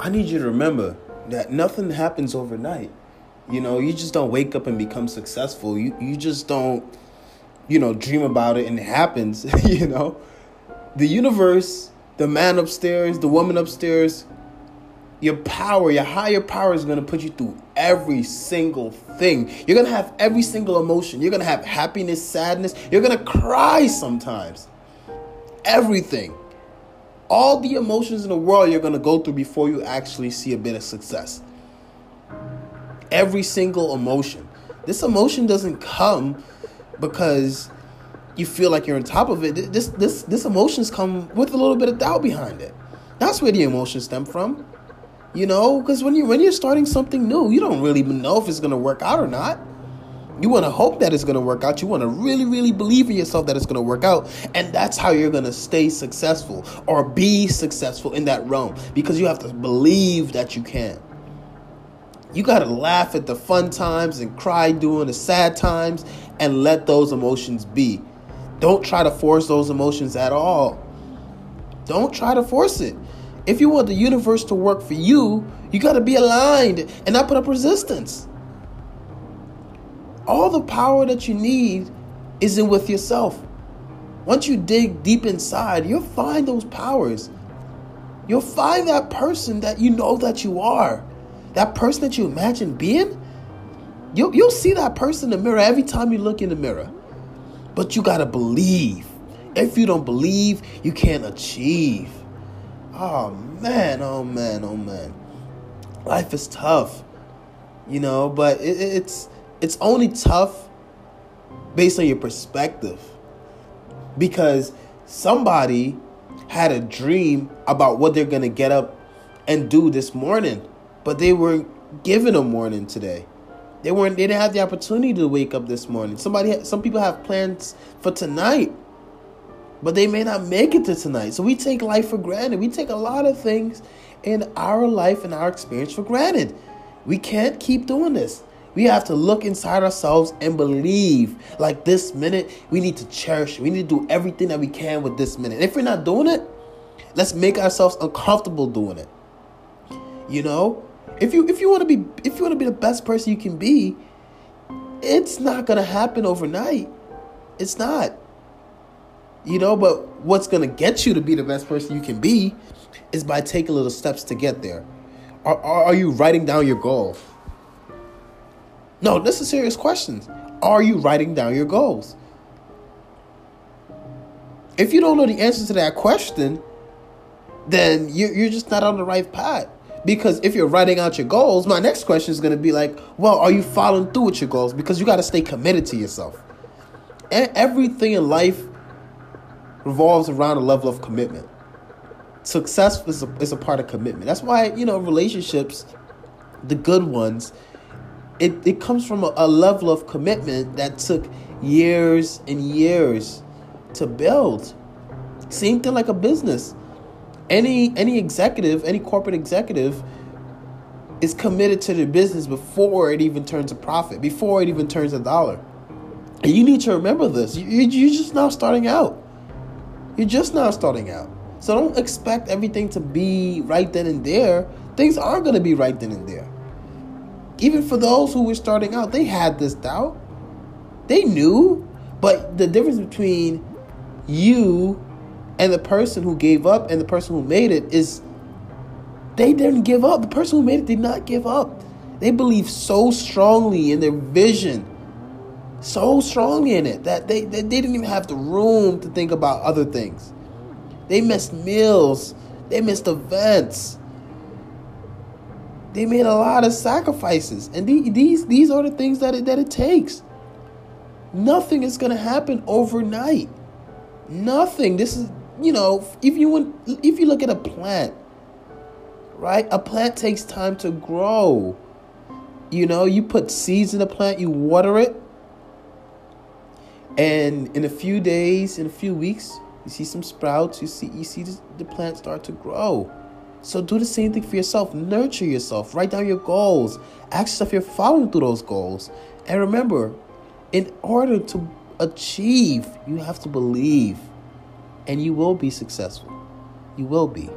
I need you to remember that nothing happens overnight. You know, you just don't wake up and become successful. You you just don't, you know, dream about it and it happens. you know, the universe, the man upstairs, the woman upstairs, your power, your higher power is gonna put you through every single thing. You're gonna have every single emotion. You're gonna have happiness, sadness. You're gonna cry sometimes. Everything all the emotions in the world you're going to go through before you actually see a bit of success. Every single emotion. This emotion doesn't come because you feel like you're on top of it. This this this emotions come with a little bit of doubt behind it. That's where the emotions stem from. You know, because when you when you're starting something new, you don't really know if it's gonna work out or not. You want to hope that it's going to work out. You want to really, really believe in yourself that it's going to work out. And that's how you're going to stay successful or be successful in that realm because you have to believe that you can. You got to laugh at the fun times and cry during the sad times and let those emotions be. Don't try to force those emotions at all. Don't try to force it. If you want the universe to work for you, you got to be aligned and not put up resistance all the power that you need isn't with yourself. Once you dig deep inside, you'll find those powers. You'll find that person that you know that you are. That person that you imagine being. You'll, you'll see that person in the mirror every time you look in the mirror. But you got to believe. If you don't believe, you can't achieve. Oh man, oh man, oh man. Life is tough, you know, but it, it's it's only tough based on your perspective. Because somebody had a dream about what they're going to get up and do this morning but they weren't given a morning today. They weren't they didn't have the opportunity to wake up this morning. Somebody some people have plans for tonight but they may not make it to tonight. So we take life for granted. We take a lot of things in our life and our experience for granted. We can't keep doing this we have to look inside ourselves and believe. Like this minute, we need to cherish. We need to do everything that we can with this minute. If we're not doing it, let's make ourselves uncomfortable doing it. You know, if you if you want to be if you want to be the best person you can be, it's not gonna happen overnight. It's not. You know, but what's gonna get you to be the best person you can be is by taking little steps to get there. Are, are, are you writing down your goal? No, this is serious questions. Are you writing down your goals? If you don't know the answer to that question, then you're just not on the right path. Because if you're writing out your goals, my next question is going to be like, well, are you following through with your goals? Because you got to stay committed to yourself. And everything in life revolves around a level of commitment. Success is a, is a part of commitment. That's why, you know, relationships, the good ones, it, it comes from a, a level of commitment that took years and years to build. Same thing like a business. Any any executive, any corporate executive is committed to the business before it even turns a profit, before it even turns a dollar. And you need to remember this. You, you're just now starting out. You're just now starting out. So don't expect everything to be right then and there. Things aren't going to be right then and there. Even for those who were starting out, they had this doubt. They knew, but the difference between you and the person who gave up and the person who made it is they didn't give up. The person who made it did not give up. They believed so strongly in their vision, so strongly in it that they, they didn't even have the room to think about other things. They missed meals, they missed events, they made a lot of sacrifices, and these these are the things that it, that it takes. Nothing is gonna happen overnight. Nothing. This is you know if you if you look at a plant, right? A plant takes time to grow. You know, you put seeds in a plant, you water it, and in a few days, in a few weeks, you see some sprouts. You see you see the plant start to grow. So do the same thing for yourself. Nurture yourself. Write down your goals. Ask yourself if you're following through those goals. And remember, in order to achieve, you have to believe. And you will be successful. You will be.